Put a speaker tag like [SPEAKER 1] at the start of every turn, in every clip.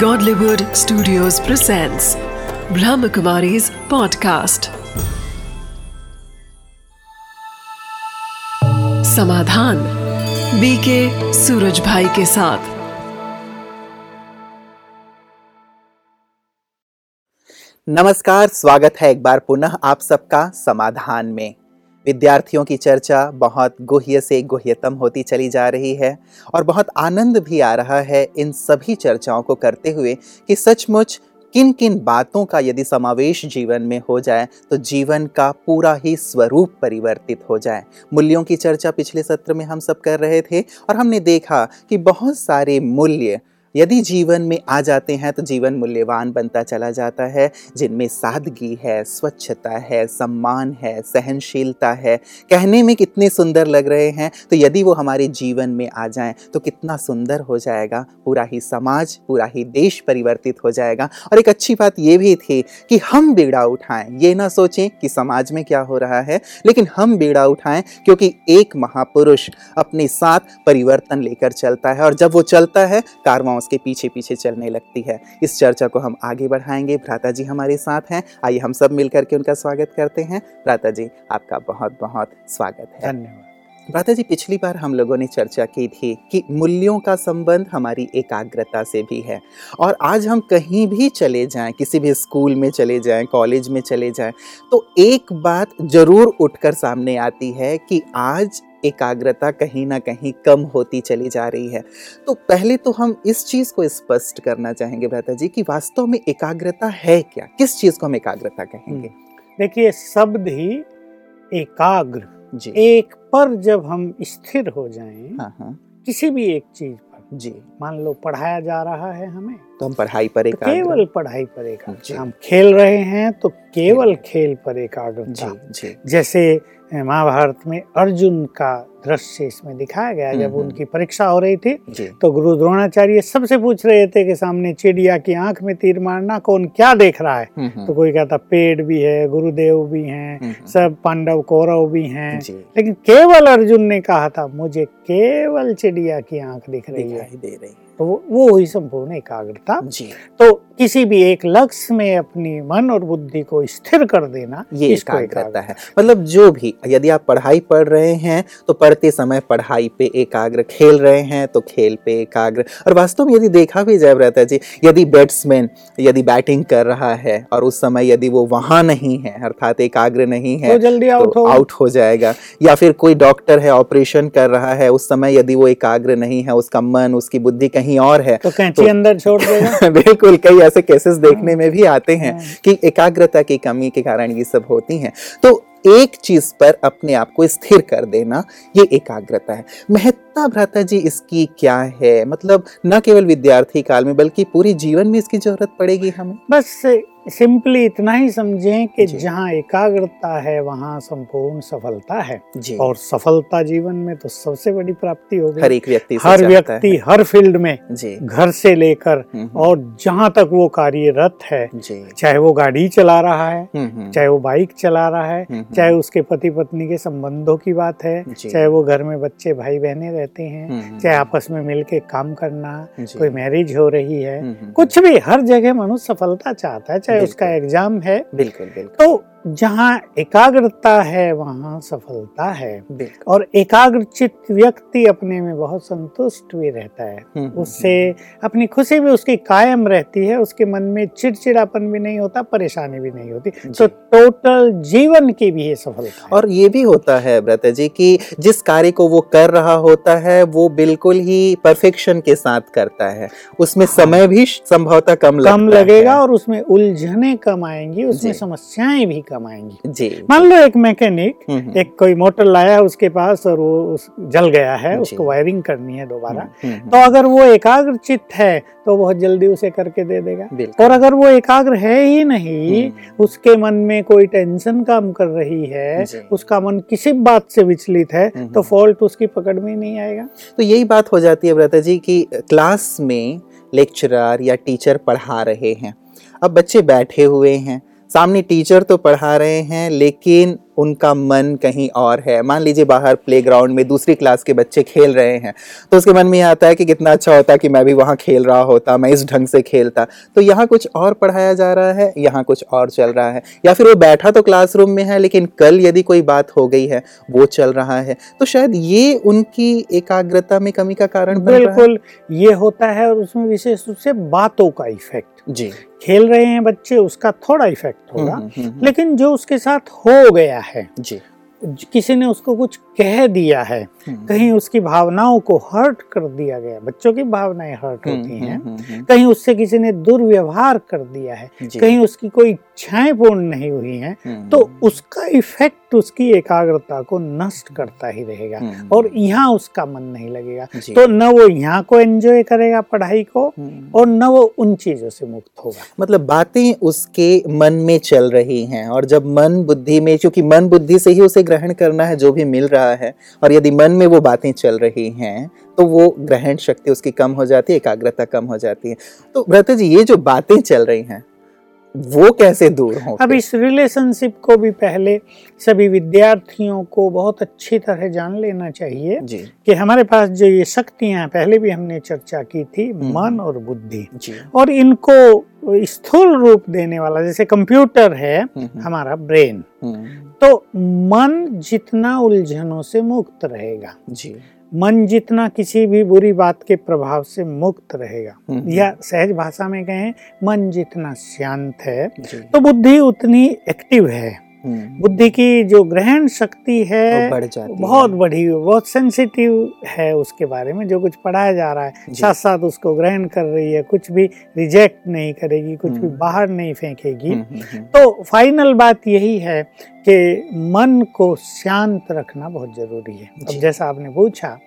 [SPEAKER 1] Godlywood Studios presents Brahmakumari's podcast. Samadhan BK Suraj Bhai के साथ
[SPEAKER 2] नमस्कार स्वागत है एक बार पुनः आप सबका समाधान में विद्यार्थियों की चर्चा बहुत गुह्य से गुह्यतम होती चली जा रही है और बहुत आनंद भी आ रहा है इन सभी चर्चाओं को करते हुए कि सचमुच किन किन बातों का यदि समावेश जीवन में हो जाए तो जीवन का पूरा ही स्वरूप परिवर्तित हो जाए। मूल्यों की चर्चा पिछले सत्र में हम सब कर रहे थे और हमने देखा कि बहुत सारे मूल्य यदि जीवन में आ जाते हैं तो जीवन मूल्यवान बनता चला जाता है, जिनमें सादगी है, स्वच्छता है, सम्मान है, सहनशीलता है। कहने में कितने सुंदर लग रहे हैं तो यदि वो हमारे जीवन में आ जाएँ तो कितना सुंदर हो जाएगा। पूरा ही समाज, पूरा ही देश परिवर्तित हो जाएगा। और एक अच्छी बात ये भी थी कि हम बेड़ा उठाएँ। ये ना सोचें कि समाज में क्या हो रहा है, लेकिन हम बेड़ा उठाएँ क्योंकि एक महापुरुष अपने साथ परिवर्तन लेकर चलता है। और जब वो चलता है, कारवां उसके पीछे पीछे चलने लगती है। इस चर्चा को हम आगे बढ़ाएँगे। भ्राता जी हमारे साथ हैं। आइए हम सब मिलकर के उनका स्वागत करते हैं। भ्राता जी आपका बहुत बहुत स्वागत है।
[SPEAKER 3] धन्यवाद।
[SPEAKER 2] भ्राता जी पिछली बार हम लोगों ने चर्चा की थी कि मूल्यों का संबंध हमारी एकाग्रता से भी है। और आज हम कहीं भी चले जाएँ किसी भी स्कूल में चले जाएँ कॉलेज में चले जाएँ तो एक बात ज़रूर उठकर सामने आती है कि आज एकाग्रता कहीं ना कहीं कम होती चली जा रही है। तो पहले तो हम इस चीज़ को स्पष्ट करना चाहेंगे भ्राता जी कि वास्तव में एकाग्रता है क्या? किस चीज़ को हम एकाग्रता कहेंगे?
[SPEAKER 3] देखिए शब्द ही एकाग्र।
[SPEAKER 2] जी।
[SPEAKER 3] एक पर जब हम स्थिर हो जाएँ
[SPEAKER 2] हाँ हाँ।
[SPEAKER 3] किसी भी एक चीज़ पर
[SPEAKER 2] जी।
[SPEAKER 3] मान लो पढ़ाया जा रहा है हमें
[SPEAKER 2] तो हम पढ़ाई पर
[SPEAKER 3] तो
[SPEAKER 2] एकाग्र।
[SPEAKER 3] केवल पढ़ाई पर। एकाग्र। हम खेल रहे हैं तो केवल खेल पर एकाग्रता।
[SPEAKER 2] जी जी।
[SPEAKER 3] जैसे महाभारत में अर्जुन का दृश्य इसमें दिखाया गया जब। उनकी परीक्षा हो रही थी तो गुरु द्रोणाचार्य सबसे पूछ रहे थे कि सामने चिड़िया की आँख में तीर मारना कौन क्या देख रहा है? तो कोई कहता पेड़ भी है गुरुदेव भी हैं सब पांडव कौरव भी हैं। लेकिन केवल अर्जुन ने कहा था मुझे केवल चिड़िया की आँख दिख रही है।
[SPEAKER 2] दे रही
[SPEAKER 3] तो वो हुई संपूर्ण एकाग्रता।
[SPEAKER 2] जी।
[SPEAKER 3] तो किसी भी एक लक्ष्य में अपनी मन और बुद्धि को स्थिर कर देना
[SPEAKER 2] ये एकाग्रता है। मतलब जो भी यदि आप पढ़ाई पढ़ रहे हैं तो पढ़ते समय पढ़ाई पे एकाग्र खेल रहे हैं तो खेल पे एकाग्र। और वास्तव में यदि देखा भी जाए रहता जी यदि बैट्समैन यदि बैटिंग कर रहा है और उस समय यदि वो वहाँ नहीं है अर्थात एकाग्र नहीं है
[SPEAKER 3] तो जल्दी आउट
[SPEAKER 2] तो आउट हो जाएगा। या फिर कोई डॉक्टर है ऑपरेशन कर रहा है उस समय यदि वो एकाग्र नहीं है उसका मन उसकी बुद्धि कहीं और है।
[SPEAKER 3] तो कैंची
[SPEAKER 2] तो-
[SPEAKER 3] अंदर छोड़ देगा।
[SPEAKER 2] बिल्कुल कई ऐसे केसेस देखने में भी आते हैं
[SPEAKER 3] हाँ।
[SPEAKER 2] कि एकाग्रता की कमी के कारण ये सब होती हैं। तो एक चीज़ पर अपने आप को स्थिर कर देना ये एकाग्रता है। महत्ता भ्राता जी इसकी क्या है? मतलब न केवल विद्यार्थी काल में बल्कि पूरी जीवन में इसकी ज़रूरत पड़ेगी हमें।
[SPEAKER 3] बस सिंपली इतना ही समझें कि जहाँ एकाग्रता है वहाँ संपूर्ण सफलता है।
[SPEAKER 2] जी।
[SPEAKER 3] और सफलता जीवन में तो सबसे बड़ी प्राप्ति होगी।
[SPEAKER 2] हर एक व्यक्ति
[SPEAKER 3] हर व्यक्ति हर फ़ील्ड में
[SPEAKER 2] जी।
[SPEAKER 3] घर से लेकर
[SPEAKER 2] हम्म,
[SPEAKER 3] और जहाँ तक वो कार्यरत है चाहे वो गाड़ी चला रहा है
[SPEAKER 2] हम्म, हम्म,
[SPEAKER 3] चाहे वो बाइक चला रहा है
[SPEAKER 2] हम्म,
[SPEAKER 3] चाहे उसके पति पत्नी के संबंधों की बात है चाहे वो घर में बच्चे भाई बहने रहते हैं
[SPEAKER 2] हम्म,
[SPEAKER 3] चाहे आपस में मिलके काम करना कोई मैरिज हो रही है
[SPEAKER 2] हम्म, हम्म,
[SPEAKER 3] कुछ भी हर जगह मनुष्य सफलता चाहता है चाहे उसका एग्ज़ाम है।
[SPEAKER 2] बिल्कुल बिल्कुल।
[SPEAKER 3] तो जहाँ एकाग्रता है वहाँ सफलता है। और एकाग्रचित व्यक्ति अपने में बहुत संतुष्ट भी रहता है।
[SPEAKER 2] हम्म,
[SPEAKER 3] उससे अपनी खुशी भी उसकी कायम रहती है उसके मन में चिड़चिड़ापन भी नहीं होता परेशानी भी नहीं होती। तो टोटल जीवन की भी ये सफलता है।
[SPEAKER 2] और ये भी होता है ब्रता जी की जिस कार्य को वो कर रहा होता है वो बिल्कुल ही परफेक्शन के साथ करता है। उसमें समय भी संभवतः कम
[SPEAKER 3] कम लगेगा और उसमें उलझने कम आएँगी उसमें समस्याएँ भी कम आएँगी
[SPEAKER 2] जी।
[SPEAKER 3] मान लो एक मैकेनिक
[SPEAKER 2] हम्म, हम्म,
[SPEAKER 3] एक कोई मोटर लाया उसके पास और वो उस जल गया है उसको वायरिंग करनी है दोबारा
[SPEAKER 2] हम्म,
[SPEAKER 3] तो अगर वो एकाग्रचित है तो बहुत जल्दी उसे करके दे देगा। और अगर वो एकाग्र है ही नहीं उसके मन में कोई टेंशन काम कर रही है उसका मन किसी बात से विचलित है। तो फॉल्ट उसकी पकड़ में नहीं आएगा।
[SPEAKER 2] तो यही बात हो जाती है ब्रता जी कि क्लास में लेक्चरर या टीचर पढ़ा रहे हैं। अब बच्चे बैठे हुए हैं सामने टीचर तो पढ़ा रहे हैं लेकिन उनका मन कहीं और है। मान लीजिए बाहर प्लेग्राउंड में दूसरी क्लास के बच्चे खेल रहे हैं तो उसके मन में आता है कि कितना अच्छा होता कि मैं भी वहाँ खेल रहा होता मैं इस ढंग से खेलता। तो यहाँ कुछ और पढ़ाया जा रहा है यहाँ कुछ और चल रहा है। या फिर वो बैठा तो क्लासरूम में है लेकिन कल यदि कोई बात हो गई है वो चल रहा है। तो शायद ये उनकी एकाग्रता में कमी का कारण
[SPEAKER 3] बिल्कुल ये होता है और उसमें विशेष रूप से बातों का इफ़ेक्ट
[SPEAKER 2] जी।
[SPEAKER 3] खेल रहे हैं बच्चे उसका थोड़ा इफ़ेक्ट होगा
[SPEAKER 2] हम्म, हम्म, हम्म,
[SPEAKER 3] लेकिन जो उसके साथ हो गया है।
[SPEAKER 2] जी।
[SPEAKER 3] किसी ने उसको कुछ कह दिया है
[SPEAKER 2] हम्म,
[SPEAKER 3] कहीं उसकी भावनाओं को हर्ट कर दिया गया बच्चों की भावनाएँ हर्ट
[SPEAKER 2] हम्म,
[SPEAKER 3] होती हैं
[SPEAKER 2] हम्म,
[SPEAKER 3] कहीं उससे किसी ने दुर्व्यवहार कर दिया है कहीं उसकी कोई इच्छाएँ पूर्ण नहीं हुई हैं तो उसका इफ़ेक्ट उसकी एकाग्रता को नष्ट करता ही रहेगा और यहाँ उसका मन नहीं लगेगा। तो न वो यहाँ को एंजॉय करेगा पढ़ाई को और न वो उन चीज़ों से मुक्त होगा।
[SPEAKER 2] मतलब बातें उसके मन में चल रही हैं और जब मन बुद्धि में क्योंकि मन बुद्धि से ही उसे ग्रहण करना है, जो भी मिल रहा है, और यदि मन में वो बातें चल रही हैं तो वो ग्रहण शक्ति उसकी कम हो जाती है, एकाग्रता कम हो जाती है। तो व्रत जी ये जो बातें चल रही हैं वो कैसे दूर हो
[SPEAKER 3] अब इस रिलेशनशिप को भी पहले सभी विद्यार्थियों को बहुत अच्छी तरह जान लेना चाहिए कि हमारे पास जो ये शक्तियाँ पहले भी हमने चर्चा की थी
[SPEAKER 2] हम्म।
[SPEAKER 3] मन और बुद्धि। और इनको स्थूल रूप देने वाला जैसे कंप्यूटर है
[SPEAKER 2] हम्म,
[SPEAKER 3] हमारा ब्रेन
[SPEAKER 2] हम्म,
[SPEAKER 3] तो मन जितना उलझनों से मुक्त रहेगा
[SPEAKER 2] जी।
[SPEAKER 3] मन जितना किसी भी बुरी बात के प्रभाव से मुक्त रहेगा।
[SPEAKER 2] हम्म,
[SPEAKER 3] या सहज भाषा में कहें मन जितना शांत है तो बुद्धि उतनी एक्टिव है।
[SPEAKER 2] हम्म,
[SPEAKER 3] बुद्धि की जो ग्रहण शक्ति है
[SPEAKER 2] बढ़ जाती है।
[SPEAKER 3] बहुत बढ़ी हुई बहुत सेंसिटिव है उसके बारे में जो कुछ पढ़ाया जा रहा है। साथ साथ उसको ग्रहण कर रही है कुछ भी रिजेक्ट नहीं करेगी कुछ भी
[SPEAKER 2] हम्म।
[SPEAKER 3] बाहर नहीं फेंकेगी।
[SPEAKER 2] हम्म, हम्म, हम्म,
[SPEAKER 3] तो फाइनल बात यही है कि मन को शांत रखना बहुत ज़रूरी है। अब जैसा आपने पूछा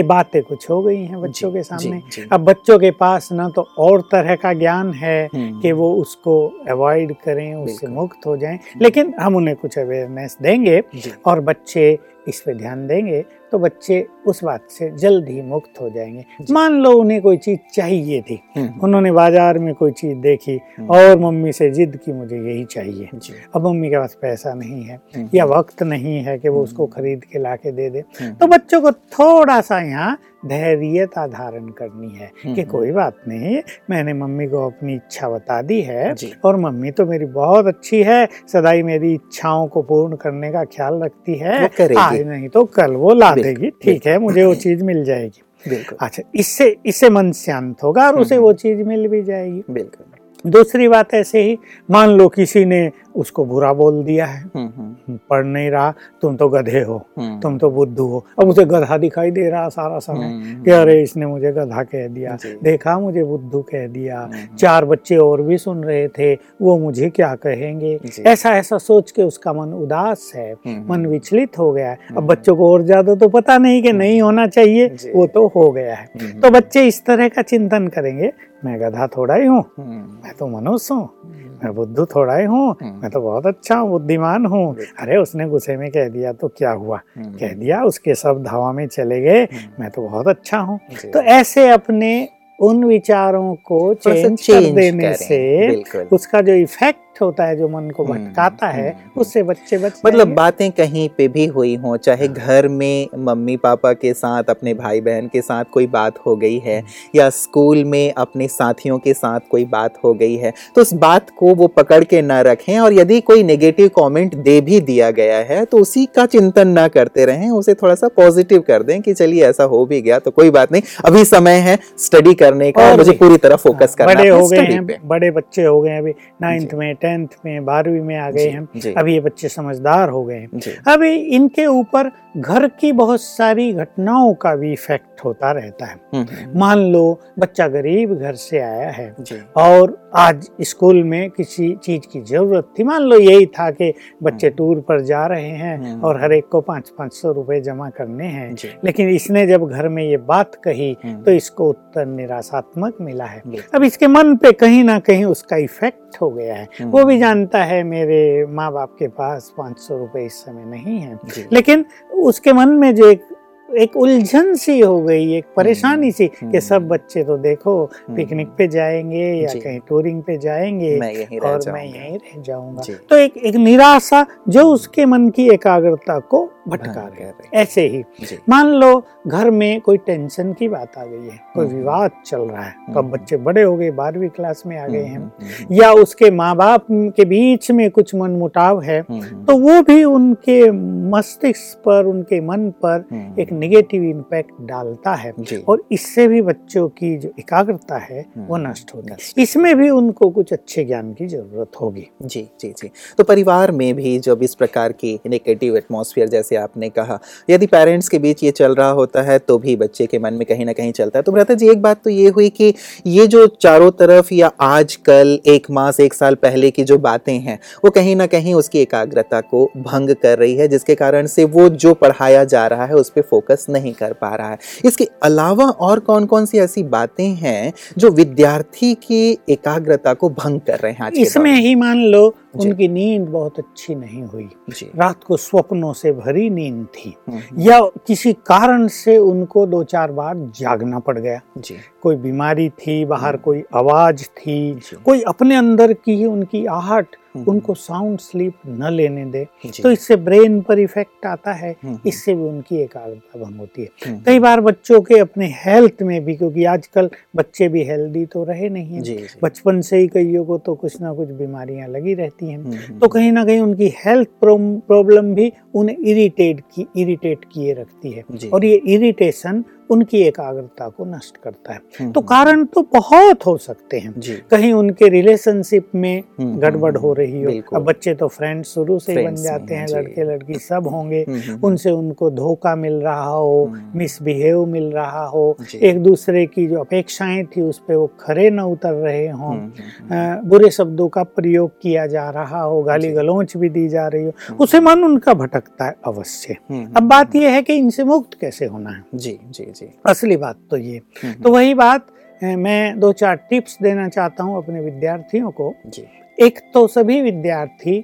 [SPEAKER 2] हम्म, हम्म,
[SPEAKER 3] बातें कुछ हो गई हैं बच्चों के सामने।
[SPEAKER 2] जी, जी,
[SPEAKER 3] अब बच्चों के पास ना तो और तरह का ज्ञान है
[SPEAKER 2] हम्म,
[SPEAKER 3] कि वो उसको अवॉइड करें उससे मुक्त हो जाएँ। लेकिन हम उन्हें कुछ अवेयरनेस देंगे और बच्चे इस पे ध्यान देंगे तो बच्चे उस बात से जल्द ही मुक्त हो जाएँगे। मान लो उन्हें कोई चीज़ चाहिए थी।
[SPEAKER 2] हम्म,
[SPEAKER 3] उन्होंने बाज़ार में कोई चीज़ देखी
[SPEAKER 2] हम्म,
[SPEAKER 3] और मम्मी से जिद की मुझे यही चाहिए। अब मम्मी के पास पैसा नहीं है
[SPEAKER 2] हम्म,
[SPEAKER 3] या वक्त नहीं है कि वो उसको। खरीद के ला के दे। दे तो बच्चों को थोड़ा सा यहाँ धैर्यता धारण करनी है कि कोई बात नहीं मैंने मम्मी को अपनी इच्छा बता दी है और मम्मी तो मेरी बहुत अच्छी है सदाई मेरी इच्छाओं को पूर्ण करने का ख्याल रखती है। आज नहीं तो कल वो ला देगी ठीक है? मुझे वो चीज़ मिल जाएगी।
[SPEAKER 2] बिल्कुल।
[SPEAKER 3] अच्छा इससे इससे मन शांत होगा और उसे
[SPEAKER 2] हम्म।
[SPEAKER 3] वो चीज़ मिल भी जाएगी।
[SPEAKER 2] बिल्कुल।
[SPEAKER 3] दूसरी बात ऐसे ही मान लो किसी ने उसको बुरा बोल दिया है।
[SPEAKER 2] हम्म, हम्म,
[SPEAKER 3] पढ़ नहीं रहा तुम तो गधे हो
[SPEAKER 2] हम्म,
[SPEAKER 3] तुम तो बुद्धू हो। अब उसे गधा दिखाई दे रहा सारा समय
[SPEAKER 2] हम्म,
[SPEAKER 3] कि अरे इसने मुझे गधा कह दिया। देखा मुझे बुद्धू कह दिया।
[SPEAKER 2] हम्म,
[SPEAKER 3] चार बच्चे और भी सुन रहे थे वो मुझे क्या कहेंगे? ऐसा ऐसा सोच के उसका मन उदास है
[SPEAKER 2] हम्म,
[SPEAKER 3] मन विचलित हो गया है। अब
[SPEAKER 2] हम्म।
[SPEAKER 3] बच्चों को और ज़्यादा तो पता नहीं कि नहीं होना चाहिए वो तो हो गया है।
[SPEAKER 2] हम्म,
[SPEAKER 3] तो बच्चे इस तरह का चिंतन करेंगे मैं गधा थोड़ा ही हूँ।
[SPEAKER 2] हम्म,
[SPEAKER 3] मैं तो मनुष्य हूँ।
[SPEAKER 2] हम्म,
[SPEAKER 3] मैं बुद्धू थोड़ा ही हूँ।
[SPEAKER 2] हम्म,
[SPEAKER 3] मैं तो बहुत अच्छा हूँ बुद्धिमान हूँ। अरे उसने गुस्से में कह दिया तो क्या हुआ? कह दिया उसके सब धावा में चले गए। मैं तो बहुत अच्छा हूँ। तो ऐसे अपने उन विचारों को
[SPEAKER 2] चेंज,
[SPEAKER 3] चेंज कर देने से उसका जो इफ़ेक्ट होता है जो मन को
[SPEAKER 2] हम्म,
[SPEAKER 3] भटकाता है
[SPEAKER 2] हम्म,
[SPEAKER 3] उससे बच्चे बच
[SPEAKER 2] मतलब बातें कहीं पे भी हुई हों चाहे घर में मम्मी पापा के साथ अपने भाई बहन के साथ कोई बात हो गई है या स्कूल में अपने साथियों के साथ कोई बात हो गई है तो उस बात को वो पकड़ के ना रखें और यदि कोई नेगेटिव कमेंट दे भी दिया गया है तो उसी का चिंतन ना करते रहें उसे थोड़ा सा पॉजिटिव कर दें कि चलिए ऐसा हो भी गया तो कोई बात नहीं। अभी समय है स्टडी करने का
[SPEAKER 3] और
[SPEAKER 2] मुझे पूरी तरह फोकस करना
[SPEAKER 3] बड़े
[SPEAKER 2] हो
[SPEAKER 3] गए हैं बड़े बच्चे हो गए हैं अभी नाइन्थ में टेंथ में बारहवीं में आ गए हैं। अभी ये बच्चे समझदार हो गए हैं। अभी इनके ऊपर घर की बहुत सारी घटनाओं का भी इफ़ेक्ट होता रहता है।
[SPEAKER 2] हम्म, हम्म,
[SPEAKER 3] मान लो बच्चा गरीब घर से आया है और आज स्कूल में किसी चीज़ की ज़रूरत थी। मान लो यही था कि बच्चे
[SPEAKER 2] हम्म।
[SPEAKER 3] टूर पर जा रहे हैं
[SPEAKER 2] हम्म।
[SPEAKER 3] और हर एक को पाँच पाँच सौ रुपए जमा करने हैं। लेकिन इसने जब घर में ये बात कही
[SPEAKER 2] हम्म,
[SPEAKER 3] तो इसको उत्तर निराशात्मक मिला है। अब इसके मन पे कहीं ना कहीं उसका इफ़ेक्ट हो गया है।
[SPEAKER 2] हम्म,
[SPEAKER 3] वो भी जानता है मेरे माँ बाप के पास पाँच सौ रुपये इस समय नहीं है। लेकिन उसके मन में जो एक एक उलझन सी हो गई एक परेशानी सी
[SPEAKER 2] हम्म।
[SPEAKER 3] कि सब बच्चे तो देखो
[SPEAKER 2] हम्म,
[SPEAKER 3] पिकनिक पे जाएँगे या कहीं टूरिंग पे जाएँगे
[SPEAKER 2] मैं
[SPEAKER 3] और मैं यहीं रह जाऊँगा। तो एक एक निराशा जो उसके मन की एकाग्रता को भटका
[SPEAKER 2] भंग
[SPEAKER 3] रही ऐसे ही मान लो घर में कोई टेंशन की बात आ गई है कोई
[SPEAKER 2] हम्म।
[SPEAKER 3] विवाद चल रहा है तो अब
[SPEAKER 2] हम्म।
[SPEAKER 3] बच्चे बड़े हो गए बारहवीं क्लास में आ गए
[SPEAKER 2] हम्म,
[SPEAKER 3] हैं
[SPEAKER 2] हम्म, हम्म,
[SPEAKER 3] या उसके माँ बाप के बीच में कुछ मनमुटाव है
[SPEAKER 2] हम्म, हम्म,
[SPEAKER 3] तो वो भी उनके मस्तिष्क पर उनके मन पर
[SPEAKER 2] हम्म,
[SPEAKER 3] एक निगेटिव इम्पैक्ट डालता है और इससे भी बच्चों की जो एकाग्रता है वो
[SPEAKER 2] हम्म,
[SPEAKER 3] नष्ट होती है इसमें भी उनको कुछ अच्छे ज्ञान की ज़रूरत होगी।
[SPEAKER 2] जी जी जी। तो परिवार में भी जब इस प्रकार की नेगेटिव एटमॉस्फेयर जैसे आपने कहा यदि पेरेंट्स के बीच ये चल रहा होता है तो भी बच्चे के मन में कहीं ना कहीं चलता है। तो भ्राता जी एक बात तो ये हुई कि ये जो चारों तरफ़ या आजकल एक मास एक साल पहले की जो बातें हैं वो कहीं ना कहीं उसकी एकाग्रता को भंग कर रही है जिसके कारण से वो जो पढ़ाया जा रहा है उस पर फोकस नहीं कर पा रहा है। इसके अलावा और कौन कौन सी ऐसी बातें हैं जो विद्यार्थी की एकाग्रता को भंग कर रहे हैं
[SPEAKER 3] इसमें ही मान लो उनकी नींद बहुत अच्छी नहीं हुई। रात को स्वप्नों से भरी नींद थी।
[SPEAKER 2] हम्म,
[SPEAKER 3] या किसी कारण से उनको दो चार बार जागना पड़ गया।
[SPEAKER 2] जी।
[SPEAKER 3] कोई बीमारी थी बाहर
[SPEAKER 2] हम्म।
[SPEAKER 3] कोई आवाज़ थी कोई अपने अंदर की ही उनकी आहट
[SPEAKER 2] हम्म,
[SPEAKER 3] उनको साउंड स्लीप न लेने दे। तो इससे ब्रेन पर इफ़ेक्ट आता है
[SPEAKER 2] हम्म,
[SPEAKER 3] इससे भी उनकी एकाग्रता भंग होती है। कई बार बच्चों के अपने हेल्थ में भी क्योंकि आजकल बच्चे भी हेल्दी तो रहे नहीं हैं। बचपन से ही कईयों को तो कुछ ना कुछ बीमारियाँ लगी रहती हैं। तो कहीं ना कहीं उनकी हेल्थ प्रॉब्लम भी उन्हें इरिटेट की इरिटेट किए रखती है। और ये इरिटेशन उनकी एकाग्रता को नष्ट करता है।
[SPEAKER 2] हम्म,
[SPEAKER 3] तो कारण तो बहुत हो सकते हैं। कहीं उनके रिलेशनशिप में
[SPEAKER 2] हम्म,
[SPEAKER 3] गड़बड़
[SPEAKER 2] हम्म,
[SPEAKER 3] हो रही हो। अब बच्चे तो फ्रेंड्स शुरू से ही बन जाते
[SPEAKER 2] हैं,
[SPEAKER 3] लड़के लड़की सब होंगे।
[SPEAKER 2] हम्म, हम्म,
[SPEAKER 3] उनसे उनको धोखा मिल रहा हो
[SPEAKER 2] हम्म।
[SPEAKER 3] मिसबिहेव मिल रहा हो। एक दूसरे की जो अपेक्षाएँ थी उस पर वो खरे न उतर रहे हों।
[SPEAKER 2] हम्म, हम्म, हम्म,
[SPEAKER 3] बुरे शब्दों का प्रयोग किया जा रहा हो गाली। गलौच भी दी जा रही हो।
[SPEAKER 2] हम्म,
[SPEAKER 3] उसे मन उनका भटकता है अवश्य।
[SPEAKER 2] हम्म,
[SPEAKER 3] अब बात यह है कि इनसे मुक्त कैसे होना है।
[SPEAKER 2] जी जी जी।
[SPEAKER 3] असली बात तो ये।
[SPEAKER 2] हम्म,
[SPEAKER 3] तो वही बात मैं दो चार टिप्स देना चाहता हूँ अपने विद्यार्थियों को।
[SPEAKER 2] जी।
[SPEAKER 3] एक तो सभी विद्यार्थी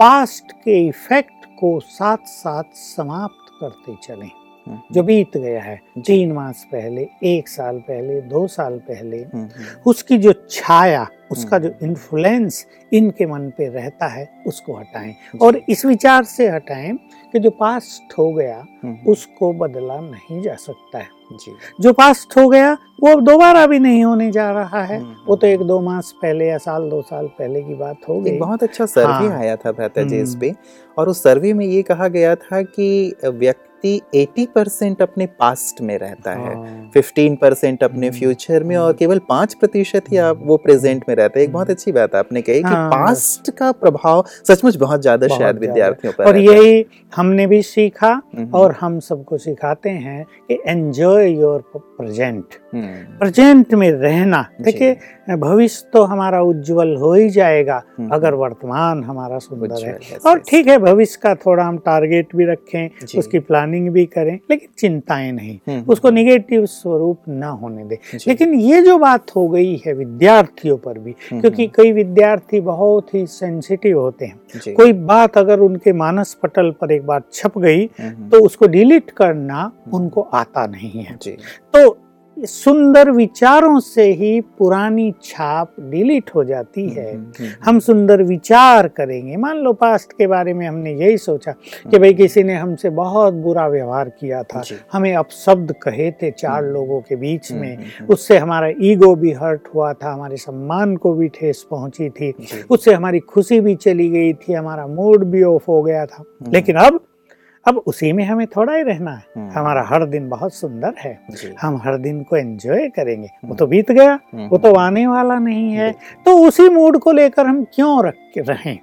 [SPEAKER 3] पास्ट के इफ़ेक्ट को साथ साथ समाप्त करते चलें।
[SPEAKER 2] हम्म,
[SPEAKER 3] जो बीत गया है तीन मास पहले एक साल पहले दो साल पहले
[SPEAKER 2] हम्म, हम्म,
[SPEAKER 3] उसकी जो छाया उसका जो
[SPEAKER 2] हम्म।
[SPEAKER 3] इन्फ्लुएंस इनके मन पे रहता है उसको हटाएँ। और इस विचार से हटाएँ कि जो पास्ट हो गया
[SPEAKER 2] हम्म,
[SPEAKER 3] उसको बदला नहीं जा सकता है।
[SPEAKER 2] जी।
[SPEAKER 3] जो पास्ट हो गया वो अब दोबारा भी नहीं होने जा रहा है।
[SPEAKER 2] हम्म,
[SPEAKER 3] वो तो एक दो मास पहले या साल दो साल पहले की बात हो गई।
[SPEAKER 2] बहुत अच्छा सर्वे
[SPEAKER 3] हाँ।
[SPEAKER 2] आया था भ्राता जी इस
[SPEAKER 3] हम्म।
[SPEAKER 2] पे। और उस सर्वे में ये कहा गया था कि व्यक्ति 80 परसेंट अपने पास्ट में रहता है।
[SPEAKER 3] हाँ।
[SPEAKER 2] 15 परसेंट अपने
[SPEAKER 3] हम्म,
[SPEAKER 2] फ्यूचर में और
[SPEAKER 3] हम्म।
[SPEAKER 2] केवल पाँच प्रतिशत ही आप वो प्रेजेंट में रहते हैं। एक बहुत अच्छी बात आपने कही कि
[SPEAKER 3] हाँ,
[SPEAKER 2] पास्ट का प्रभाव सचमुच बहुत ज़्यादा शायद विद्यार्थियों पर
[SPEAKER 3] और यही हमने भी सीखा
[SPEAKER 2] हम्म,
[SPEAKER 3] और हम सबको सिखाते हैं कि एंजॉय योर प्रेजेंट
[SPEAKER 2] हम्म,
[SPEAKER 3] प्रेजेंट में रहना। देखिए भविष्य तो हमारा उज्जवल हो ही जाएगा
[SPEAKER 2] हम्म,
[SPEAKER 3] अगर वर्तमान हमारा सुंदर है। और ठीक है भविष्य का थोड़ा हम टारगेट भी रखें उसकी प्लानिंग भी करें लेकिन चिंताएँ नहीं।
[SPEAKER 2] हम्म,
[SPEAKER 3] उसको निगेटिव स्वरूप ना होने दें। लेकिन ये जो बात हो गई है विद्यार्थियों पर भी
[SPEAKER 2] हम्म,
[SPEAKER 3] क्योंकि कई विद्यार्थी बहुत ही सेंसिटिव होते हैं। कोई बात अगर उनके मानस पटल पर एक बार छप गई
[SPEAKER 2] हम्म,
[SPEAKER 3] तो उसको डिलीट करना उनको आता नहीं है। तो सुंदर विचारों से ही पुरानी छाप डिलीट हो जाती है।
[SPEAKER 2] हम्म, हम्म,
[SPEAKER 3] हम सुंदर विचार करेंगे। मान लो पास्ट के बारे में हमने यही सोचा कि भाई किसी ने हमसे बहुत बुरा व्यवहार किया था। हमें अपशब्द कहे थे चार
[SPEAKER 2] हम्म।
[SPEAKER 3] लोगों के बीच
[SPEAKER 2] हम्म,
[SPEAKER 3] में।
[SPEAKER 2] हम्म, हम्म,
[SPEAKER 3] उससे हमारा ईगो भी हर्ट हुआ था हमारे सम्मान को भी ठेस पहुँची थी। उससे हमारी खुशी भी चली गई थी हमारा मूड भी ऑफ़ हो गया था।
[SPEAKER 2] हम्म,
[SPEAKER 3] लेकिन अब अब उसी में हमें थोड़ा ही रहना है।
[SPEAKER 2] हम्म,
[SPEAKER 3] हमारा हर दिन बहुत सुंदर है। हम हर दिन को एंजॉय करेंगे। वो
[SPEAKER 2] हम्म।
[SPEAKER 3] तो बीत गया
[SPEAKER 2] हम्म,
[SPEAKER 3] वो तो आने वाला नहीं है। तो उसी मूड को लेकर हम क्यों रख के रहें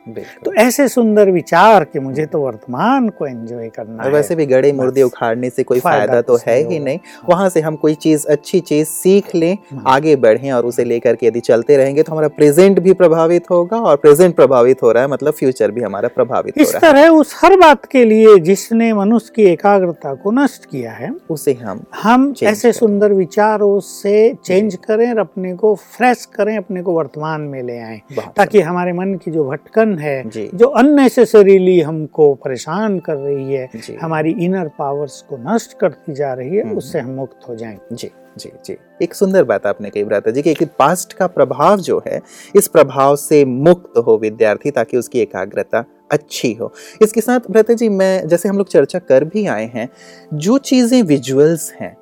[SPEAKER 3] तो ऐसे सुंदर विचार कि मुझे तो वर्तमान को एंजॉय करना
[SPEAKER 2] और
[SPEAKER 3] है।
[SPEAKER 2] वैसे भी गड़े मुर्दे। उखाड़ने से कोई
[SPEAKER 3] फ़ायदा
[SPEAKER 2] तो है ही नहीं। वहाँ से हम कोई चीज़ अच्छी चीज़ सीख लें
[SPEAKER 3] हाँ।
[SPEAKER 2] आगे बढ़ें और उसे लेकर के यदि चलते रहेंगे तो हमारा प्रेजेंट भी प्रभावित होगा और प्रेजेंट प्रभावित हो रहा है मतलब फ्यूचर भी हमारा प्रभावित हो
[SPEAKER 3] इस
[SPEAKER 2] रहा है।
[SPEAKER 3] तरह उस हर बात के लिए जिसने मनुष्य की एकाग्रता को नष्ट किया है
[SPEAKER 2] उसे हम
[SPEAKER 3] हम ऐसे सुंदर विचारों से चेंज करें और अपने को फ्रेश करें अपने को वर्तमान में ले आए ताकि हमारे मन की जो जो भटकन है
[SPEAKER 2] जो।
[SPEAKER 3] अननेसेसरीली हमको परेशान कर रही है हमारी इनर पावर्स को नष्ट करती जा रही है
[SPEAKER 2] हम्म।
[SPEAKER 3] उससे हम मुक्त हो जाएँ
[SPEAKER 2] जी जी जी। एक सुंदर बात आपने कही भ्राता जी कि एक पास्ट का प्रभाव जो है इस प्रभाव से मुक्त हो विद्यार्थी ताकि उसकी एकाग्रता अच्छी हो। इसके साथ भ्राता जी मैं जैसे हम लोग चर्चा कर भी आए हैं जो चीज़ें विजुअल्स हैं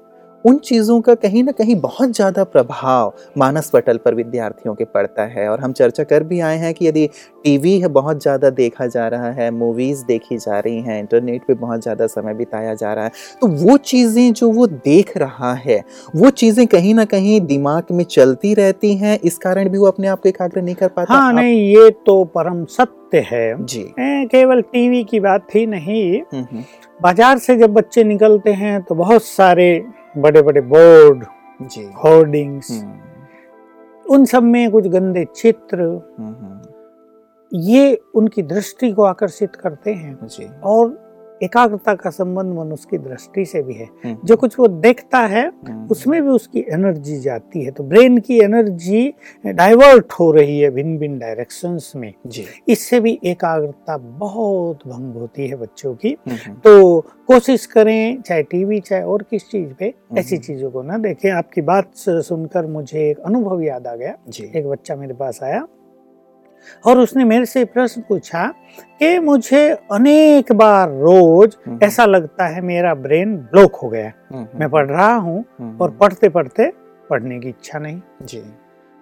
[SPEAKER 2] उन चीज़ों का कहीं ना कहीं बहुत ज़्यादा प्रभाव मानस पटल पर विद्यार्थियों के पड़ता है। और हम चर्चा कर भी आए हैं कि यदि टीवी है बहुत ज़्यादा देखा जा रहा है मूवीज़ देखी जा रही हैं इंटरनेट पे बहुत ज़्यादा समय बिताया जा रहा है तो वो चीज़ें जो वो देख रहा है वो चीज़ें कहीं ना कहीं दिमाग में चलती रहती हैं इस कारण भी वो अपने आप को एकाग्र नहीं कर पाता।
[SPEAKER 3] हाँ
[SPEAKER 2] आप-
[SPEAKER 3] नहीं ये तो परम सत्य है।
[SPEAKER 2] जी।
[SPEAKER 3] केवल टीवी की बात ही नहीं।
[SPEAKER 2] हम्म, हम्म,
[SPEAKER 3] बाज़ार से जब बच्चे निकलते हैं तो बहुत सारे बड़े बड़े बोर्ड
[SPEAKER 2] होर्डिंग
[SPEAKER 3] होर्डिंग्स
[SPEAKER 2] हम्म,
[SPEAKER 3] उन सब में कुछ गंदे चित्र।
[SPEAKER 2] हम्म, हम्म,
[SPEAKER 3] ये उनकी दृष्टि को आकर्षित करते हैं
[SPEAKER 2] जी।
[SPEAKER 3] और एकाग्रता का संबंध मनुष्य की दृष्टि से भी है।
[SPEAKER 2] हम्म,
[SPEAKER 3] जो कुछ वो देखता है
[SPEAKER 2] हम्म,
[SPEAKER 3] उसमें भी उसकी एनर्जी जाती है। तो ब्रेन की एनर्जी डाइवर्ट हो रही है भिन्न भिन्न डायरेक्शंस में।
[SPEAKER 2] जी।
[SPEAKER 3] इससे भी एकाग्रता बहुत भंग होती है बच्चों की।
[SPEAKER 2] हम्म,
[SPEAKER 3] तो कोशिश करें चाहे टीवी चाहे और किस चीज़ पे ऐसी। चीज़ों को ना देखें। आपकी बात सुनकर मुझे एक अनुभव याद आ गया। एक बच्चा मेरे पास आया। और उसने मेरे से प्रश्न पूछा कि मुझे अनेक बार रोज
[SPEAKER 2] हम्म,
[SPEAKER 3] ऐसा लगता है मेरा ब्रेन ब्लॉक हो गया।
[SPEAKER 2] हम्म, हम्म,
[SPEAKER 3] मैं पढ़ रहा हूँ
[SPEAKER 2] हम्म,
[SPEAKER 3] और पढ़ते पढ़ते पढ़ने की इच्छा नहीं।
[SPEAKER 2] जी।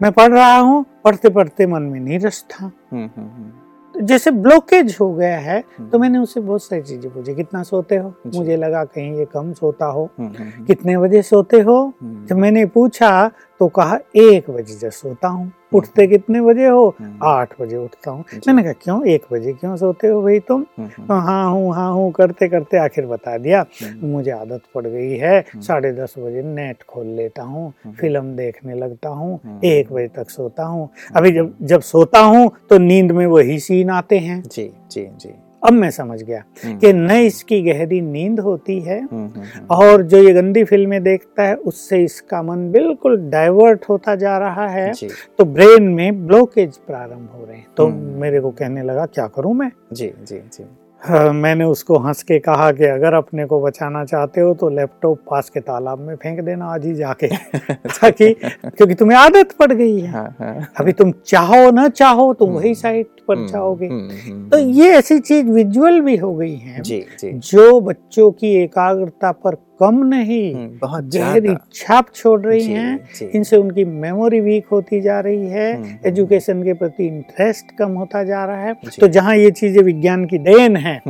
[SPEAKER 3] मैं पढ़ रहा हूँ पढ़ते पढ़ते मन में नीरस था।
[SPEAKER 2] हम्म, हम्म, हम्म,
[SPEAKER 3] तो जैसे ब्लॉकेज हो गया है
[SPEAKER 2] हम्म,
[SPEAKER 3] तो मैंने उससे बहुत सारी चीज़ें पूछी कितना सोते हो? मुझे लगा कहीं ये कम सोता हो।
[SPEAKER 2] हम्म, हम्म,
[SPEAKER 3] कितने बजे सोते हो?
[SPEAKER 2] हम्म,
[SPEAKER 3] जब मैंने पूछा तो कहा एक बजे जब सोता हूँ। उठते कितने बजे हो?
[SPEAKER 2] हम्म,
[SPEAKER 3] आठ बजे उठता हूँ। मैंने कहा क्यों? एक बजे क्यों सोते हो भाई तुम?
[SPEAKER 2] हम्म, हम्म,
[SPEAKER 3] तो हाँ हूँ हाँ हूँ करते करते आखिर बता दिया।
[SPEAKER 2] हम्म,
[SPEAKER 3] मुझे आदत पड़ गई है।
[SPEAKER 2] हम्म।
[SPEAKER 3] साढ़े दस बजे नेट खोल लेता हूँ
[SPEAKER 2] हम्म,
[SPEAKER 3] फ़िल्म देखने लगता हूँ
[SPEAKER 2] हम्म।
[SPEAKER 3] एक बजे तक सोता हूँ। अभी जब जब सोता हूँ तो नींद में वही सीन आते हैं।
[SPEAKER 2] जी जी जी।
[SPEAKER 3] अब मैं समझ गया
[SPEAKER 2] हम्म,
[SPEAKER 3] कि न इसकी गहरी नींद होती है
[SPEAKER 2] हम्म, हम्म,
[SPEAKER 3] और जो ये गंदी फ़िल्में देखता है उससे इसका मन बिल्कुल डाइवर्ट होता जा रहा है। तो ब्रेन में ब्लॉकेज प्रारंभ हो रहे हैं। तो। मेरे को कहने लगा क्या करूँ मैं?
[SPEAKER 2] जी जी जी।
[SPEAKER 3] हाँ, मैंने उसको हंस के कहा कि अगर अपने को बचाना चाहते हो तो लैपटॉप पास के तालाब में फेंक देना आज ही जाके। ताकि क्योंकि तुम्हें आदत पड़ गई है।
[SPEAKER 2] हाँ हाँ।
[SPEAKER 3] अभी तुम चाहो ना चाहो तुम
[SPEAKER 2] हम्म।
[SPEAKER 3] वही साइट पर जाओगे
[SPEAKER 2] हम्म, हम्म,
[SPEAKER 3] तो
[SPEAKER 2] हम्म,
[SPEAKER 3] ये ऐसी चीज़ विजुअल भी हो गई है
[SPEAKER 2] जी जी।
[SPEAKER 3] जो बच्चों की एकाग्रता पर कम नहीं
[SPEAKER 2] बहुत
[SPEAKER 3] गहरी छाप छोड़ रही
[SPEAKER 2] जी,
[SPEAKER 3] हैं इनसे उनकी मेमोरी वीक होती जा रही है एजुकेशन के प्रति इंटरेस्ट कम होता जा रहा है। तो जहाँ ये चीज़ें विज्ञान की देन है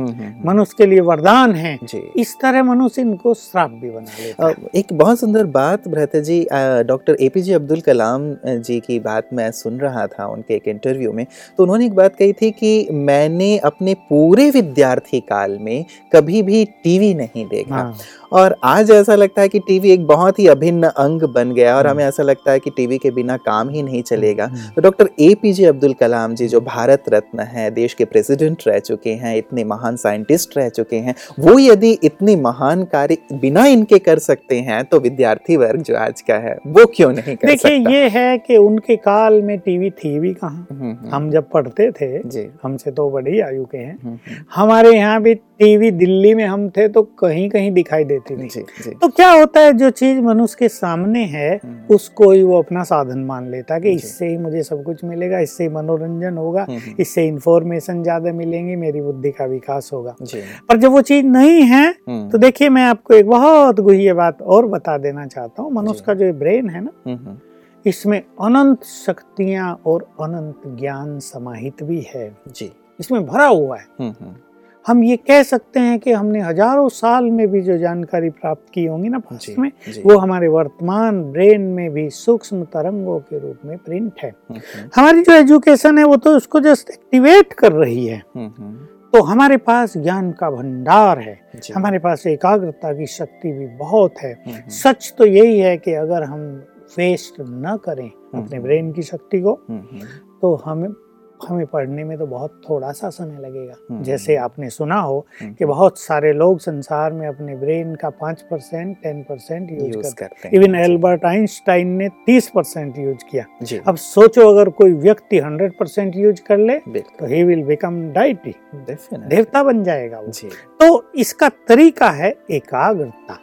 [SPEAKER 3] मनुष्य के लिए वरदान है इस तरह मनुष्य इनको श्राप भी बना लेता है।
[SPEAKER 2] एक बहुत सुंदर बात भ्राता जी डॉक्टर एपीजे अब्दुल कलाम जी की बात मैं सुन रहा था उनके एक इंटरव्यू में तो उन्होंने एक बात कही थी कि मैंने अपने पूरे विद्यार्थी काल में कभी भी टीवी नहीं देखा।
[SPEAKER 3] हाँ,
[SPEAKER 2] और आज ऐसा लगता है कि टीवी एक बहुत ही अभिन्न अंग बन गया और
[SPEAKER 3] हम्म।
[SPEAKER 2] हमें ऐसा लगता है कि टीवी के बिना काम ही नहीं चलेगा।
[SPEAKER 3] हम्म,
[SPEAKER 2] तो doctor A P J Abdul Kalam ji जो भारत रत्न है देश के प्रेसिडेंट रह चुके हैं इतने महान साइंटिस्ट रह चुके हैं वो यदि इतने महान कार्य बिना इनके कर सकते हैं तो विद्यार्थी वर्ग जो आज का है वो क्यों नहीं कर
[SPEAKER 3] देखिए ये है कि उनके काल में टीवी थी भी कहाँ?
[SPEAKER 2] हम्म, हम्म,
[SPEAKER 3] हम जब पढ़ते थे हमसे तो बड़ी आयु के हैं।
[SPEAKER 2] हम्म, हम्म,
[SPEAKER 3] हमारे यहाँ भी टीवी दिल्ली में हम थे तो कहीं कहीं दिखाई देती थी।
[SPEAKER 2] जी जी।
[SPEAKER 3] तो क्या होता है जो चीज़ मनुष्य के सामने है
[SPEAKER 2] हम्म,
[SPEAKER 3] उसको ही वो अपना साधन मान लेता है कि इससे ही मुझे सब कुछ मिलेगा इससे ही मनोरंजन होगा इससे इंफॉर्मेशन ज़्यादा मिलेंगी मेरी बुद्धि का विकास होगा। पर जब वो चीज़ नहीं है तो देखिए मैं आपको एक बहुत गुह्य बात और बता देना चाहता हूँ। मनुष्य का जो ब्रेन है ना इसमें अनंत शक्तियाँ और अनंत ज्ञान समाहित भी है।
[SPEAKER 2] जी।
[SPEAKER 3] इसमें भरा हुआ है।
[SPEAKER 2] हम्म, हम्म,
[SPEAKER 3] हम ये कह सकते हैं कि हमने हज़ारों साल में भी जो जानकारी प्राप्त की होंगी ना
[SPEAKER 2] जी
[SPEAKER 3] पास्ट में
[SPEAKER 2] जी।
[SPEAKER 3] वो हमारे वर्तमान ब्रेन में भी सूक्ष्म तरंगों के रूप में प्रिंट है।
[SPEAKER 2] हम्म,
[SPEAKER 3] हमारी जो एजुकेशन है वो तो उसको जस्ट एक्टिवेट कर रही है। तो हमारे पास ज्ञान का भंडार है। हमारे पास एकाग्रता की शक्ति भी बहुत है। सच तो यही है कि अगर हम वेस्ट न करें अपने
[SPEAKER 2] हम्म।
[SPEAKER 3] ब्रेन की शक्ति को
[SPEAKER 2] हम्म, हम्म,
[SPEAKER 3] तो हम हमें पढ़ने में तो बहुत थोड़ा सा समय लगेगा।
[SPEAKER 2] हम्म।
[SPEAKER 3] जैसे आपने सुना हो
[SPEAKER 2] हम्म।
[SPEAKER 3] कि बहुत सारे लोग संसार में अपने ब्रेन का पाँच percent ten percent use
[SPEAKER 2] use
[SPEAKER 3] करते हैं। इवन एल्बर्ट आइंस्टाइन ने तीस परसेंट यूज़ किया। अब सोचो अगर कोई व्यक्ति हंड्रेड परसेंट यूज़ कर ले तो ही विल बिकम डाइटी देवता बन जाएगा वो।
[SPEAKER 2] जी।
[SPEAKER 3] तो इसका तरीका है एकाग्रता।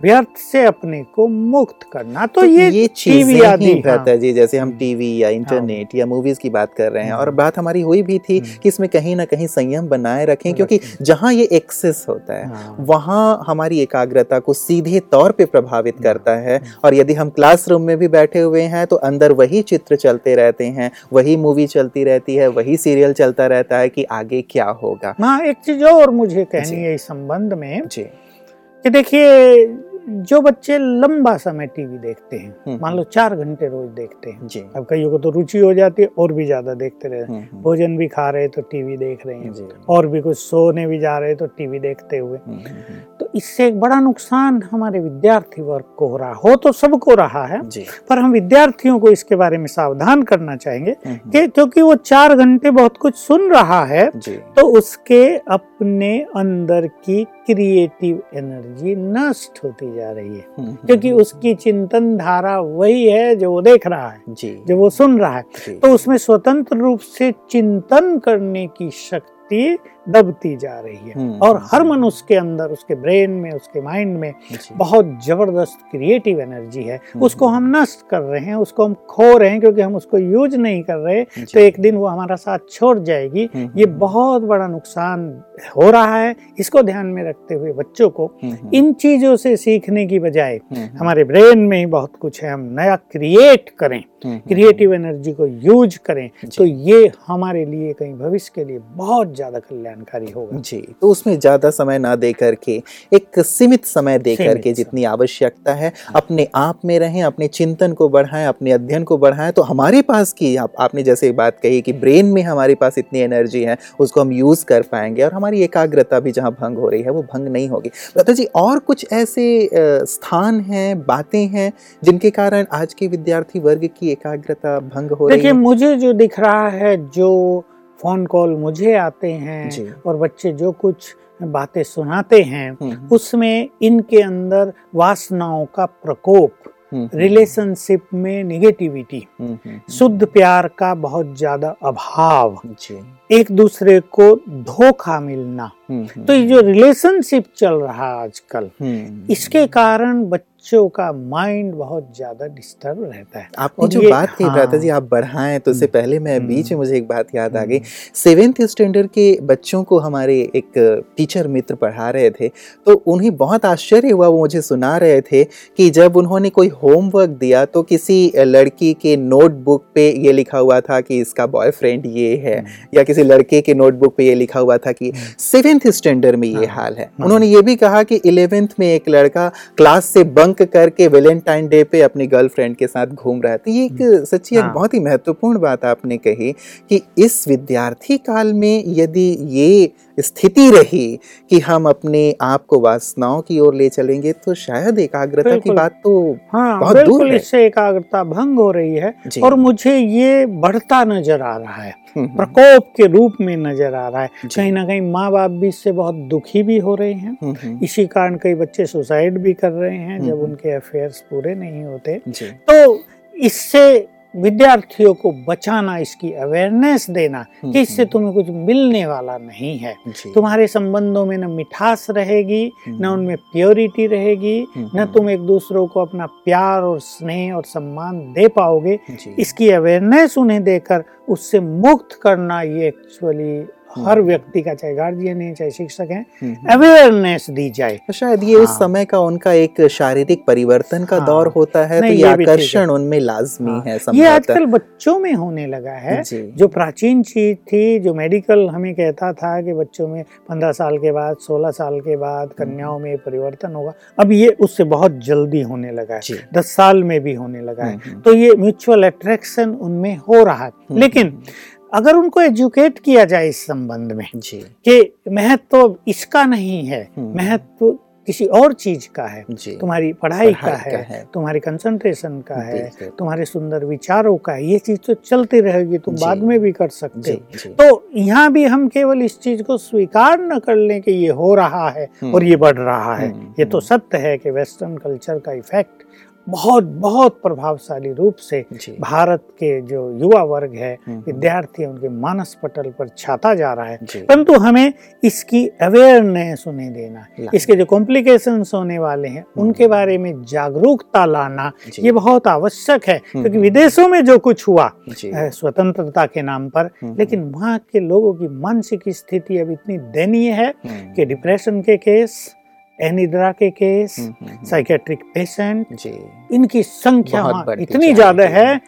[SPEAKER 3] व्यर्थ से अपने को मुक्त करना तो,
[SPEAKER 2] तो
[SPEAKER 3] ये
[SPEAKER 2] ये
[SPEAKER 3] टीवी आदि
[SPEAKER 2] हाँ। जी जैसे हम। टीवी या इंटरनेट हाँ। या मूवीज़ की बात कर रहे हैं और
[SPEAKER 3] हम्म।
[SPEAKER 2] बात हमारी हुई भी थी
[SPEAKER 3] हम्म।
[SPEAKER 2] कि इसमें कहीं ना कहीं संयम बनाए रखें क्योंकि। जहाँ ये एक्सेस होता है
[SPEAKER 3] हाँ।
[SPEAKER 2] वहाँ हमारी एकाग्रता को सीधे तौर पे प्रभावित
[SPEAKER 3] हम्म।
[SPEAKER 2] करता है और यदि हम क्लासरूम में भी बैठे हुए हैं तो अंदर वही चित्र चलते रहते हैं वही मूवी चलती रहती है वही सीरियल चलता रहता है कि आगे क्या होगा
[SPEAKER 3] हाँ एक चीज़ और मुझे कहनी है इस संबंध में
[SPEAKER 2] जी
[SPEAKER 3] कि देखिए जो बच्चे लंबा समय टीवी देखते हैं
[SPEAKER 2] हम्म,
[SPEAKER 3] मान लो चार घंटे रोज देखते हैं।
[SPEAKER 2] जी।
[SPEAKER 3] अब कईयों को तो रुचि हो जाती है और भी ज़्यादा देखते रहे।
[SPEAKER 2] हम्म, हम्म,
[SPEAKER 3] भोजन भी खा रहे तो टीवी देख रहे हैं। और भी कुछ सोने भी जा रहे तो टीवी देखते हुए।
[SPEAKER 2] हम्म, हम्म, हम्म,
[SPEAKER 3] तो इससे एक बड़ा नुकसान हमारे विद्यार्थी वर्ग को हो रहा हो तो सबको रहा है पर हम विद्यार्थियों को इसके बारे में सावधान करना चाहेंगे
[SPEAKER 2] हम्म, हम्म,
[SPEAKER 3] कि क्योंकि वो चार घंटे बहुत कुछ सुन रहा है तो उसके अपने अंदर की क्रिएटिव एनर्जी नष्ट होती जा रही है।
[SPEAKER 2] हम्म, हम्म,
[SPEAKER 3] क्योंकि उसकी चिंतन धारा वही है जो वो देख रहा है
[SPEAKER 2] जी।
[SPEAKER 3] जो वो सुन रहा है। तो उसमें स्वतंत्र रूप से चिंतन करने की शक्ति दबती जा रही है।
[SPEAKER 2] हम्म,
[SPEAKER 3] और हर मनुष्य के अंदर उसके ब्रेन में उसके माइंड में बहुत ज़बरदस्त क्रिएटिव एनर्जी है।
[SPEAKER 2] हम्म।
[SPEAKER 3] उसको हम नष्ट कर रहे हैं उसको हम खो रहे हैं क्योंकि हम उसको यूज़ नहीं कर रहे तो एक दिन वो हमारा साथ छोड़ जाएगी।
[SPEAKER 2] हम्म,
[SPEAKER 3] ये
[SPEAKER 2] हम्म,
[SPEAKER 3] बहुत बड़ा नुकसान हो रहा है। इसको ध्यान में रखते हुए बच्चों को
[SPEAKER 2] हम्म, हम्म,
[SPEAKER 3] इन चीज़ों से सीखने की बजाय
[SPEAKER 2] हम्म, हम्म,
[SPEAKER 3] हमारे ब्रेन में ही बहुत कुछ है। हम नया क्रिएट करें
[SPEAKER 2] हम्म, हम्म,
[SPEAKER 3] क्रिएटिव एनर्जी को यूज़ करें तो ये हमारे लिए कहीं भविष्य के लिए बहुत ज़्यादा कल्याणकारी होगा।
[SPEAKER 2] जी तो उसमें ज़्यादा समय ना दे करके एक सीमित समय दे करके जितनी आवश्यकता है अपने आप में रहें अपने चिंतन को बढ़ाएँ अपने अध्ययन को बढ़ाएँ तो हमारे पास की आप, आपने जैसे बात कही कि ब्रेन में हमारे पास इतनी एनर्जी है उसको हम यूज़ कर पाएँगे और हमारी एकाग्रता भी जहाँ भंग हो रही है वो भंग नहीं होगी। लता जी और कुछ ऐसे स्थान हैं बातें हैं जिनके कारण आज के विद्यार्थी वर्ग की एकाग्रता भंग हो रही
[SPEAKER 3] देखिए
[SPEAKER 2] है?
[SPEAKER 3] मुझे जो दिख रहा है जो फ़ोन कॉल मुझे आते हैं और बच्चे जो कुछ बातें सुनाते हैं
[SPEAKER 2] हम्म,
[SPEAKER 3] उसमें इनके अंदर वासनाओं का प्रकोप
[SPEAKER 2] हम्म,
[SPEAKER 3] रिलेशनशिप में निगेटिविटी
[SPEAKER 2] हम्म, हम्म,
[SPEAKER 3] शुद्ध प्यार का बहुत ज़्यादा अभाव। एक दूसरे को धोखा मिलना।
[SPEAKER 2] हम्म, हम्म,
[SPEAKER 3] तो ये जो रिलेशनशिप चल रहा है आजकल
[SPEAKER 2] हम्म,
[SPEAKER 3] इसके कारण बच्चों का माइंड बहुत ज़्यादा डिस्टर्ब रहता है।
[SPEAKER 2] आपने जो बात कही
[SPEAKER 3] हाँ।
[SPEAKER 2] भ्राता जी आप बढ़ाएँ तो उससे
[SPEAKER 3] हम्म,
[SPEAKER 2] पहले मैं
[SPEAKER 3] हम्म,
[SPEAKER 2] बीच में मुझे एक बात याद आ गई।
[SPEAKER 3] हम्म,
[SPEAKER 2] सेवेंथ स्टैंडर्ड के बच्चों को हमारे एक टीचर मित्र पढ़ा रहे थे तो उन्हें बहुत आश्चर्य हुआ वो मुझे सुना रहे थे कि जब उन्होंने कोई होमवर्क दिया तो किसी लड़की के नोटबुक पे ये लिखा हुआ था कि इसका बॉयफ्रेंड ये है या किसी लड़के के नोटबुक पे ये लिखा हुआ था कि सेवेंथ स्टैंडर्ड में ये
[SPEAKER 3] हाँ,
[SPEAKER 2] हाल है।
[SPEAKER 3] हाँ।
[SPEAKER 2] उन्होंने ये भी कहा कि इलेवेंथ में एक लड़का क्लास से बंक करके वेलेंटाइन डे पे अपनी गर्लफ्रेंड के साथ घूम रहा है तो ये एक सच्ची एक
[SPEAKER 3] हाँ।
[SPEAKER 2] बहुत ही महत्वपूर्ण बात आपने कही कि इस विद्यार्थी काल में यदि ये स्थिति रही कि हम अपने आप को वासनाओं की ओर ले चलेंगे तो शायद एकाग्रता की बात तो
[SPEAKER 3] हाँ
[SPEAKER 2] बहुत दूर
[SPEAKER 3] बिल्कुल
[SPEAKER 2] है।
[SPEAKER 3] इससे एकाग्रता भंग हो रही है और मुझे ये बढ़ता नज़र आ रहा है
[SPEAKER 2] हम्म, हम्म,
[SPEAKER 3] प्रकोप के रूप में नज़र आ रहा है। कहीं ना कहीं माँ बाप भी इससे बहुत दुखी भी हो रहे हैं।
[SPEAKER 2] हम्म,
[SPEAKER 3] इसी कारण कई बच्चे सुसाइड भी कर रहे हैं जब। उनके अफेयर्स पूरे नहीं होते। तो इससे विद्यार्थियों को बचाना इसकी अवेयरनेस देना
[SPEAKER 2] हम्म,
[SPEAKER 3] कि इससे
[SPEAKER 2] हम्म,
[SPEAKER 3] तुम्हें कुछ मिलने वाला नहीं है। तुम्हारे संबंधों में न मिठास रहेगी न
[SPEAKER 2] हम्म,
[SPEAKER 3] उनमें प्योरिटी रहेगी
[SPEAKER 2] हम्म,
[SPEAKER 3] न
[SPEAKER 2] हम्म,
[SPEAKER 3] तुम एक दूसरों को अपना प्यार और स्नेह और सम्मान दे पाओगे। इसकी अवेयरनेस उन्हें देकर उससे मुक्त करना ये एक्चुअली हर
[SPEAKER 2] हम्म।
[SPEAKER 3] व्यक्ति का चाहे गार्जियन है चाहे शिक्षक है
[SPEAKER 2] हम्म, हम्म।
[SPEAKER 3] अवेयरनेस दी जाए
[SPEAKER 2] तो शायद ये
[SPEAKER 3] हाँ। उस।
[SPEAKER 2] समय का उनका एक शारीरिक परिवर्तन का
[SPEAKER 3] हाँ।
[SPEAKER 2] दौर होता है तो ये। आकर्षण उनमें लाजमी
[SPEAKER 3] हाँ।
[SPEAKER 2] है
[SPEAKER 3] ये आजकल बच्चों में होने लगा है
[SPEAKER 2] जो
[SPEAKER 3] प्राचीन चीज़ थी जो मेडिकल हमें कहता था कि बच्चों में पंद्रह साल के बाद सोलह साल के बाद कन्याओं में परिवर्तन होगा अब ये उससे बहुत जल्दी होने लगा है दस साल में भी होने लगा है
[SPEAKER 2] हम्म, हम्म,
[SPEAKER 3] तो ये म्यूचुअल अट्रैक्शन उनमें हो रहा है
[SPEAKER 2] हम्म,
[SPEAKER 3] लेकिन अगर उनको एजुकेट किया जाए इस संबंध में
[SPEAKER 2] जी
[SPEAKER 3] कि महत्व इसका नहीं है
[SPEAKER 2] हम्म।
[SPEAKER 3] महत्व किसी और चीज़ का है तुम्हारी पढ़ाई,
[SPEAKER 2] पढ़ाई
[SPEAKER 3] का,
[SPEAKER 2] का
[SPEAKER 3] है,
[SPEAKER 2] है।
[SPEAKER 3] तुम्हारी कंसंट्रेशन का है तुम्हारे सुंदर विचारों का है ये चीज़ तो चलती रहेगी तुम बाद में भी कर सकते
[SPEAKER 2] जी
[SPEAKER 3] हो
[SPEAKER 2] जी
[SPEAKER 3] तो यहाँ भी हम केवल इस चीज़ को स्वीकार न कर लें कि ये हो रहा है
[SPEAKER 2] हम्म।
[SPEAKER 3] और ये बढ़ रहा है
[SPEAKER 2] हम्म,
[SPEAKER 3] ये तो। सत्य है कि वेस्टर्न कल्चर का इफ़ेक्ट बहुत बहुत प्रभावशाली रूप से भारत के जो युवा वर्ग है
[SPEAKER 2] हम्म,
[SPEAKER 3] विद्यार्थी उनके मानस पटल पर छाता जा रहा है। परंतु हमें इसकी अवेयरनेस उन्हें देना इसके जो कॉम्प्लिकेशंस होने वाले हैं
[SPEAKER 2] हम्म।
[SPEAKER 3] उनके बारे में जागरूकता लाना ये बहुत आवश्यक है
[SPEAKER 2] हम्म,
[SPEAKER 3] क्योंकि
[SPEAKER 2] हम्म।
[SPEAKER 3] विदेशों में जो कुछ हुआ स्वतंत्रता के नाम पर
[SPEAKER 2] हम्म,
[SPEAKER 3] लेकिन वहाँ के लोगों की मानसिक स्थिति अब इतनी दयनीय है
[SPEAKER 2] हम्म,
[SPEAKER 3] कि डिप्रेशन के केस एनिद्रा के केस
[SPEAKER 2] हम्म, हम्म, हम्म,
[SPEAKER 3] साइकेट्रिक पेशेंट
[SPEAKER 2] जी।
[SPEAKER 3] इनकी संख्या
[SPEAKER 2] बढ़ती
[SPEAKER 3] इतनी ज़्यादा है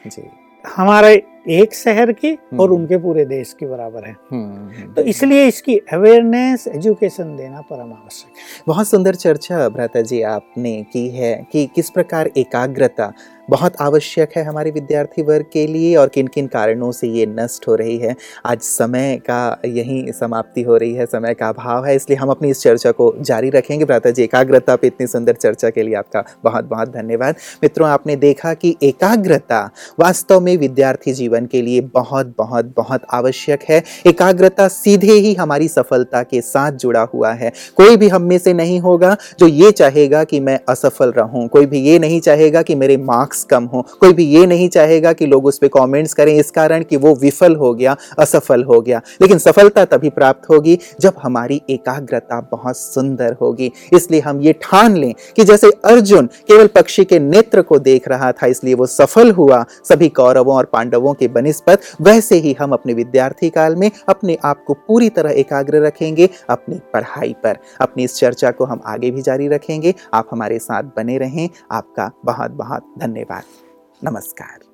[SPEAKER 3] हमारे एक शहर की और
[SPEAKER 2] हम्म।
[SPEAKER 3] उनके पूरे देश की बराबर है।
[SPEAKER 2] हम्म, हम्म,
[SPEAKER 3] तो इसलिए इसकी अवेयरनेस एजुकेशन देना परम आवश्यक है।
[SPEAKER 2] बहुत सुंदर चर्चा भ्राता जी आपने की है कि किस प्रकार एकाग्रता बहुत आवश्यक है हमारे विद्यार्थी वर्ग के लिए और किन किन कारणों से ये नष्ट हो रही है। आज समय का यही समाप्ति हो रही है, समय का अभाव है, इसलिए हम अपनी इस चर्चा को जारी रखेंगे। भ्राता जी, एकाग्रता पे इतनी सुंदर चर्चा के लिए आपका बहुत बहुत धन्यवाद। मित्रों, आपने देखा कि एकाग्रता वास्तव में विद्यार्थी जीवन के लिए बहुत बहुत बहुत आवश्यक है। एकाग्रता सीधे ही हमारी सफलता के साथ जुड़ा हुआ है। कोई भी हम में से नहीं होगा जो ये चाहेगा कि मैं असफल रहूँ। कोई भी ये नहीं चाहेगा कि मेरे मार्क्स कम हो। कोई भी ये नहीं चाहेगा कि लोग उस पर कमेंट्स करें, इस कारण कि वो विफल हो गया, असफल हो गया। लेकिन सफलता तभी प्राप्त होगी जब हमारी एकाग्रता बहुत सुंदर होगी। इसलिए हम ये ठान लें कि जैसे अर्जुन केवल पक्षी के नेत्र को देख रहा था, इसलिए वो सफल हुआ। सभी कौरवों और पांडवों के बनिस्पत, वैसे ही हम अपने विद्यार्थी काल में अपने आप को पूरी तरह एकाग्र रखेंगे अपनी पढ़ाई पर। अपनी इस चर्चा को हम आगे भी जारी रखेंगे। आप हमारे साथ बने रहें। आपका बहुत बहुत धन्यवाद। नमस्कार।